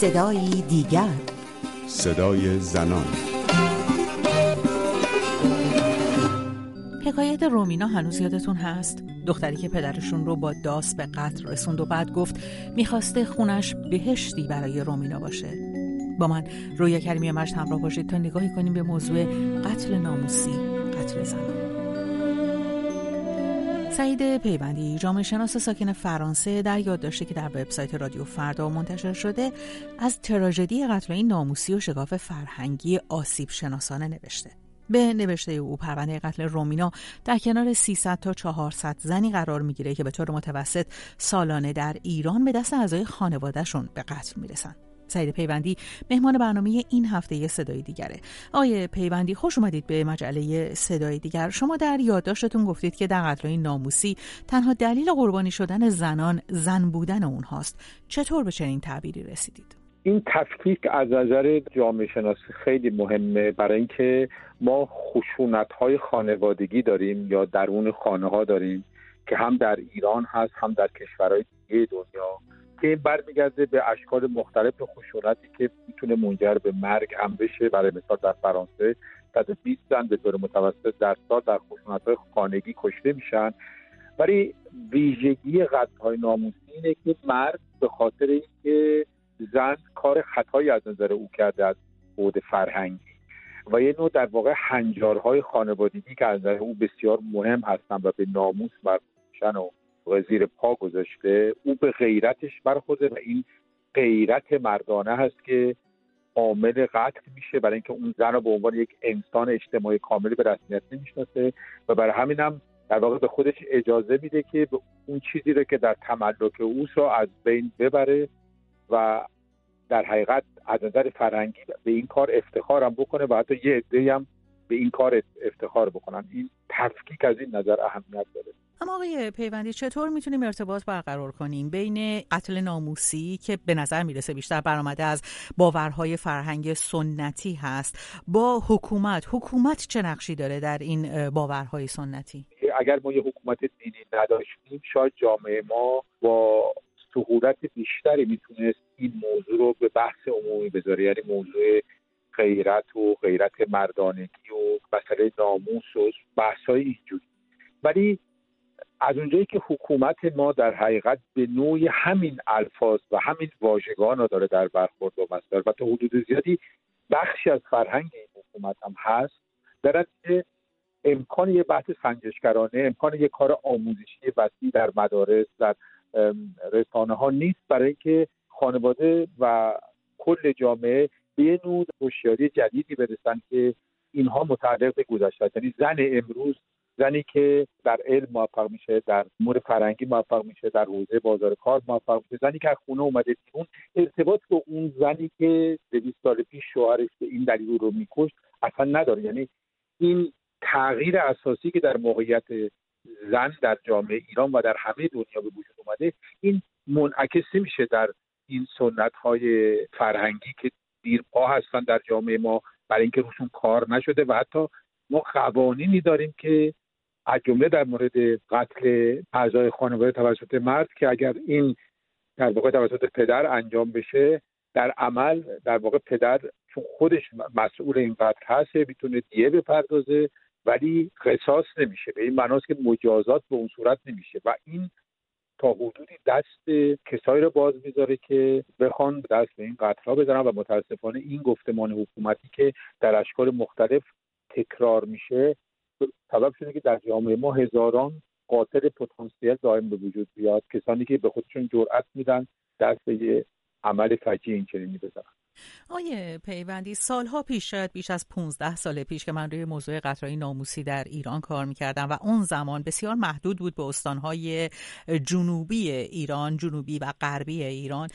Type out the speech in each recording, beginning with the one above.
صدایی دیگر. صدای زنان. حکایت رومینا هنوز یادتون هست؟ دختری که پدرشون رو با داس به قتل رسوند و بعد گفت می‌خواسته خونش بهشتی برای رومینا باشه. با من رویا کریمی مجد همراه باشید تا نگاهی کنیم به موضوع قتل ناموسی قتل زنان. سعید پیوندی جامعه شناس ساکن فرانسه در یاد داشته که در وبسایت رادیو فردا منتشر شده از تراژدی قتل این ناموسی و شگاف فرهنگی آسیب شناسانه نوشته. به نوشته او پرونده قتل رومینا در کنار 300 تا 400 زنی قرار می‌گیره که به طور متوسط سالانه در ایران به دست اعضای خانوادهشون به قتل می‌رسن. سعید پیوندی مهمان برنامه این هفته صدای دیگره. آقای پیوندی خوش اومدید به مجله صدای دیگر. شما در یادداشتتون گفتید که در قتل ناموسی تنها دلیل قربانی شدن زنان زن بودن اونهاست چطور به چنین تعبیری رسیدید؟ این تفکیک از نظر جامعه شناسی خیلی مهمه. برای اینکه ما خشونت های خانوادگی داریم یا درون خانه ها داریم که هم در ایران هست هم در کشورهای دیگه دنیا. که این برمیگرده به اشکال مختلف خشونتی که می‌تونه منجر به مرگ هم بشه. برای مثال در فرانسه 120 زن به طور متوسط در سال در خشونت های خانگی کشته میشن. ولی ویژگی قتل های ناموسی اینه که مرد به خاطر اینکه زن کار خطایی از نظر او کرده از بود فرهنگی و یه نوع در واقع هنجارهای خانوادگی که از نظر او بسیار مهم هستن و به ناموس مربوطشن و زیر پا گذاشته او به غیرتش برخورده و این غیرت مردانه هست که عامل قتل میشه برای اینکه اون زن رو به عنوان یک انسان اجتماعی کاملی به رسمیت نمی‌شناسه و برای همین هم در واقع به خودش اجازه میده که اون چیزی رو که در تملک اوست رو از بین ببره و در حقیقت از نظر فرهنگی به این کار افتخارم بکنه و حتی یه عده هم به این کار افتخار بکنن. این تفکیک از این نظر اهمیت داره. اما آقای پیوندی چطور می‌تونیم ارتباط برقرار کنیم؟ بین قتل ناموسی که به نظر می‌رسه بیشتر برآمده از باورهای فرهنگ سنتی هست با حکومت حکومت چه نقشی داره در این باورهای سنتی؟ اگر ما یه حکومت دینی نداشتیم شاید جامعه ما با سهولت بیشتری می‌تونست این موضوع رو به بحث عمومی بذاره. یعنی موضوع غیرت و غیرت مردانگی و مسئله ناموس و بحث های اینجوری. ولی از اونجایی که حکومت ما در حقیقت به نوعی همین الفاظ و همین واژگان رو داره در برخورد و مصدر و تا حدود زیادی بخشی از فرهنگ این حکومت هم هست که امکان یه بحث سنجشگرانه امکان یه کار آموزشی وسیع در مدارس در رسانه ها نیست برای اینکه خانواده و کل جامعه به یه نوع هوشیاری جدیدی برسن که اینها متعلق به گذشته. یعنی زن امروز زنی که در علم موفق میشه در امور فرنگی موفق میشه در حوزه بازار کار موفق میشه. زنی که از خونه اومده بیرون ارتباط با اون زنی که دویست سال پیش شوهرش به این دلیل رو میکشت اصلا نداره. یعنی این تغییر اساسی که در موقعیت زن در جامعه ایران و در همه دنیا به وجود اومده این منعکس میشه در این سنت های فرهنگی که دیرپا هستن در جامعه ما برای اینکه روشون کار نشده و حتی ما قوانینی داریم که از جمله در مورد قتل اعضای خانواده توسط مرد که اگر این در واقع توسط پدر انجام بشه در عمل در واقع پدر چون خودش مسئول این قتل هست می‌تونه دیه بپردازه ولی قصاص نمیشه. به این معناست که مجازات به اون صورت نمیشه. و این تا حدودی دست کسایی رو باز می‌ذاره که بخوان دست به این قتل بزنن و متاسفانه این گفتمان حکومتی که در اشکال مختلف تکرار میشه سبب شده که در جامعه ما هزاران قاتل پتانسیل دائم به وجود بیاد کسانی که به خودشون جرأت میدن دست به عمل فجی این چنینی بزنن آیه پیوندی سالها پیش شاید بیش از 15 سال پیش که من روی موضوع قطرهای ناموسی در ایران کار می‌کردم و اون زمان بسیار محدود بود به استانهای جنوبی ایران جنوبی و غربی ایران.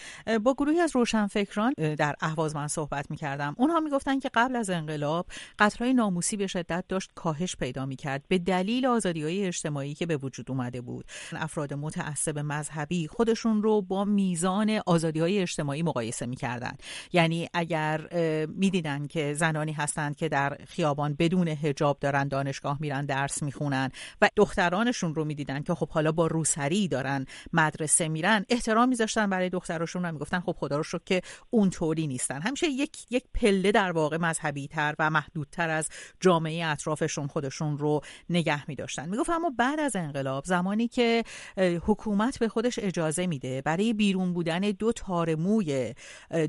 با گروهی از روشنفکران در اهواز من صحبت می‌کردم. اونها می‌گفتن که قبل از انقلاب قطرهای ناموسی به شدت داشت کاهش پیدا می‌کرد به دلیل آزادی های اجتماعی که به وجود اومده بود. افراد متعصب مذهبی خودشون رو با میزان آزادی های اجتماعی مقایسه می‌کردن. یعنی یعنی اگر می‌دیدن که زنانی هستند که در خیابان بدون هجاب دارن دانشگاه میرن درس می‌خونن و دخترانشون رو می‌دیدن که خب حالا با روسری دارن مدرسه میرن احترام میذاشتن برای دختراشون و می‌گفتن خب خدا رو شکر که اونطوری نیستن. همیشه یک یک پله در واقع مذهبی تر و محدودتر از جامعه اطرافشون خودشون رو نگه میداشتن. می‌گفت اما بعد از انقلاب زمانی که حکومت به خودش اجازه میده برای بیرون بودن دو تار موی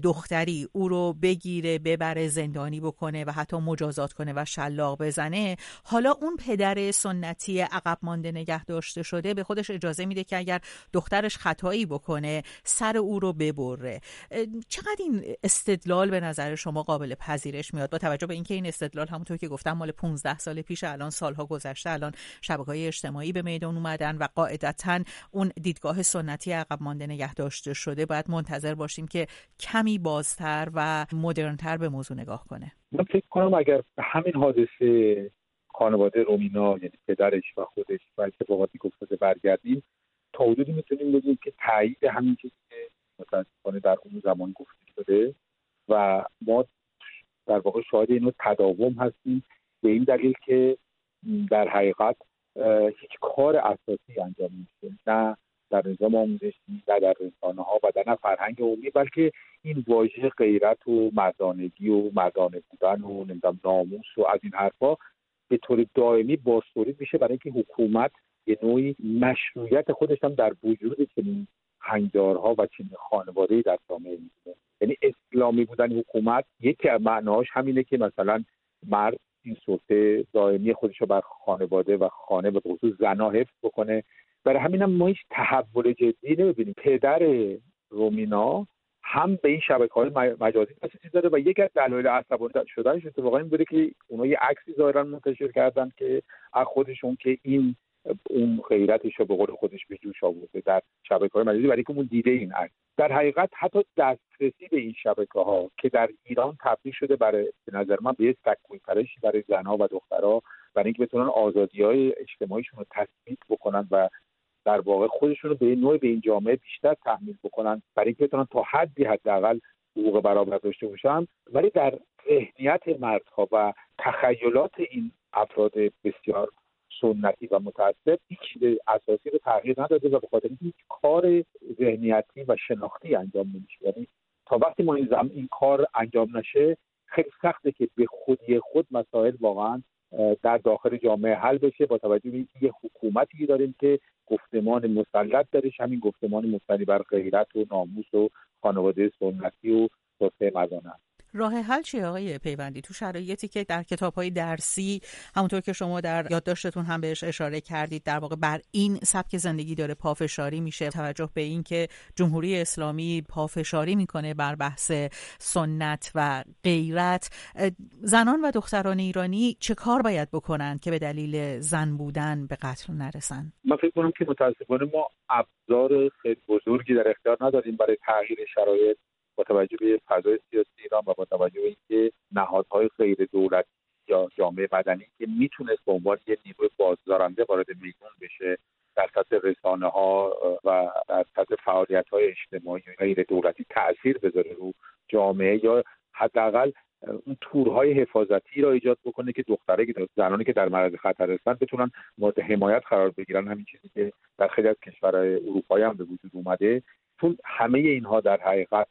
دختری او رو بگیره ببره زندانی بکنه و حتی مجازات کنه و شلاق بزنه. حالا اون پدر سنتی عقب مانده نگه داشته شده به خودش اجازه میده که اگر دخترش خطایی بکنه سر او رو ببره. چقدر این استدلال به نظر شما قابل پذیرش میاد؟ با توجه به اینکه این استدلال همونطور که گفتم مال 15 سال پیش الان سالها گذشته الان شبکه های اجتماعی به میدان اومدن و قاعدتا اون دیدگاه سنتی عقب مانده نگه داشته شده. باید منتظر باشیم که کمی بازتر و مدرنتر به موضوع نگاه کنه. من فکر کنم اگر همین حادثه خانواده رومینا یعنی پدرش و خودش و اتفاقاتی که افتاده برگردیم تا حدودی می‌تونیم بگیم که تایید همین چیزی که متاسفانه در اون زمان گفته شده و ما در واقع شاهد اینو تداوم هستیم. به این دلیل که در حقیقت هیچ کار اساسی انجام میشه نه در نظام آموزشی نه در رسانه ها و در فرهنگ عمومی بلکه این واژه غیرت و مردانگی و مردانه بودن و نمی‌دونم ناموس و از این حرفها به طور دائمی بازتولید میشه برای اینکه حکومت یه نوعی مشروعیت خودش هم در وجود چنین هنگدارها و چنین خانواده در جامعه می‌بینه. یعنی اسلامی بودن حکومت یکی از معناهاش همینه که مثلا مرد این سلطه دائمی خودش رو بر خانواده و خانه به خصوص زنا حفظ بکنه. برای همینم ما هیچ تحول جدی نمی‌بینیم. پدر رومینا هم به این شبکه های مجازی دسترسی داره و یکی از دلایل عصبانی شدنش اتفاقا این بوده که اونا یه عکسی ظاهرا منتشر کردن که از خودشون که این اون غیرتش رو به قول خودش به جوش آورده در شبکه های مجازی برای که اون دیده این عکس. در حقیقت حتی دسترسی به این شبکه ها که در ایران تبدیل شده برای به نظر من به یک سکوی پرشی برای زنها و دخترها برای اینکه بتونن آزادی های اجتماعیشون رو تثبیت بکنن و در واقع خودشون رو به نوع به این جامعه بیشتر تحمیل بکنن برای اینکه بتونن تا حدی حداقل حقوق برابر داشته باشن. ولی در ذهنیت مردها و تخیلات این افراد بسیار سنتی و متعصب هیچ اساسی رو تغییر نداده و به خاطر هیچ کار ذهنیتی و شناختی انجام نمیشه. یعنی تا وقتی ما این, این کار انجام نشه خیلی سخته که به خودی خود مسائل واقعا در داخل جامعه حل بشه با توجه به اینکه یه حکومتی داریم که گفتمان مسلط درش همین گفتمان مبتنی بر غیرت و ناموس و خانواده سنتی و توسعه مردانه راه حل چیه آقای پیوندی؟ تو شرایطی که در کتاب های درسی همونطور که شما در یادداشتتون هم بهش اشاره کردید در واقع بر این سبک زندگی داره پافشاری میشه توجه به اینکه جمهوری اسلامی پافشاری می‌کنه بر بحث سنت و غیرت. زنان و دختران ایرانی چه کار باید بکنند که به دلیل زن بودن به قتل نرسن؟ من فکر کنم که متاسفانه ما ابزار خیلی بزرگی در اختیار نداریم برای تغییر شرایط. با توجه به فضای سیاسی ایران و با توجه به اینکه نهادهای غیر دولتی یا جامعه مدنی که می‌تونست به عنوان یه نیروی بازدارنده وارد میدون بشه در سطح رسانه ها و در سطح فعالیت های اجتماعی غیر دولتی تاثیر بذاره رو جامعه یا حداقل اون تورهای حفاظتی را ایجاد بکنه که دختره که زنانی که در معرض خطر هستن بتونن مورد حمایت قرار بگیرن. همین چیزی که در خیلی از کشورهای اروپایی هم به وجود اومده. چون همه اینها در حقیقت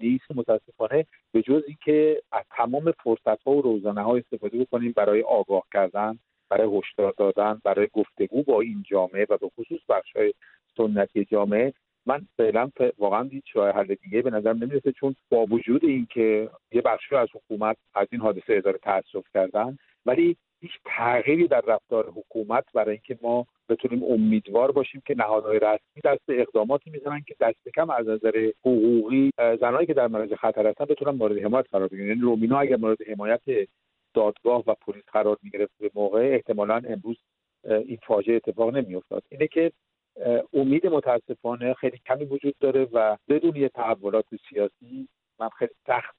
نیست متاسفانه به جز اینکه از تمام فرصت ها و روزانه ها استفاده بکنیم برای آگاه کردن برای هشدار دادن برای گفتگو با این جامعه و به خصوص بخش های سنتی جامعه من فعلا واقعا هیچ راه حل دیگه به نظر نمی‌رسه چون با وجود اینکه یه بخش از حکومت از این حادثه اداره تاسف کردن ولی هیچ تغییری در رفتار حکومت برای اینکه ما بتونیم امیدوار باشیم که نهادهای رسمی دست اقداماتی می‌زنن که دست کم از نظر حقوقی زنانی که در معرض خطر هستن بتونن مورد حمایت قرار بگیرن. یعنی رومینا اگر مورد حمایت دادگاه و پلیس قرار می‌گرفت به موقع احتمالا امروز این فاجعه اتفاق نمیافتاد. اینه که امید متاسفانه خیلی کمی وجود داره و بدون یه تحولات سیاسی من خیلی سخت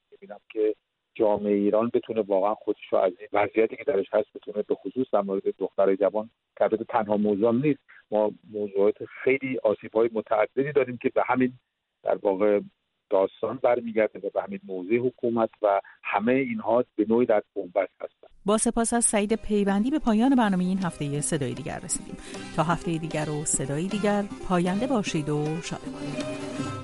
جامعه ایران بتونه واقعا خودش رو از این وضعیتی که درش هست بتونه به خصوص در مورد دخترای جوان که تنها موضوع نیست. ما موضوعات خیلی آسیب های متعددی داریم که به همین در واقع داستان برمیگرده و به همین موضع حکومت و همه اینها به نوعی در بنبست هستند با سپاس از سعید پیوندی به پایان برنامه این هفته صدای دیگر رسیدیم. تا هفته دیگر و صدای دیگر پاینده باشید و شادمان.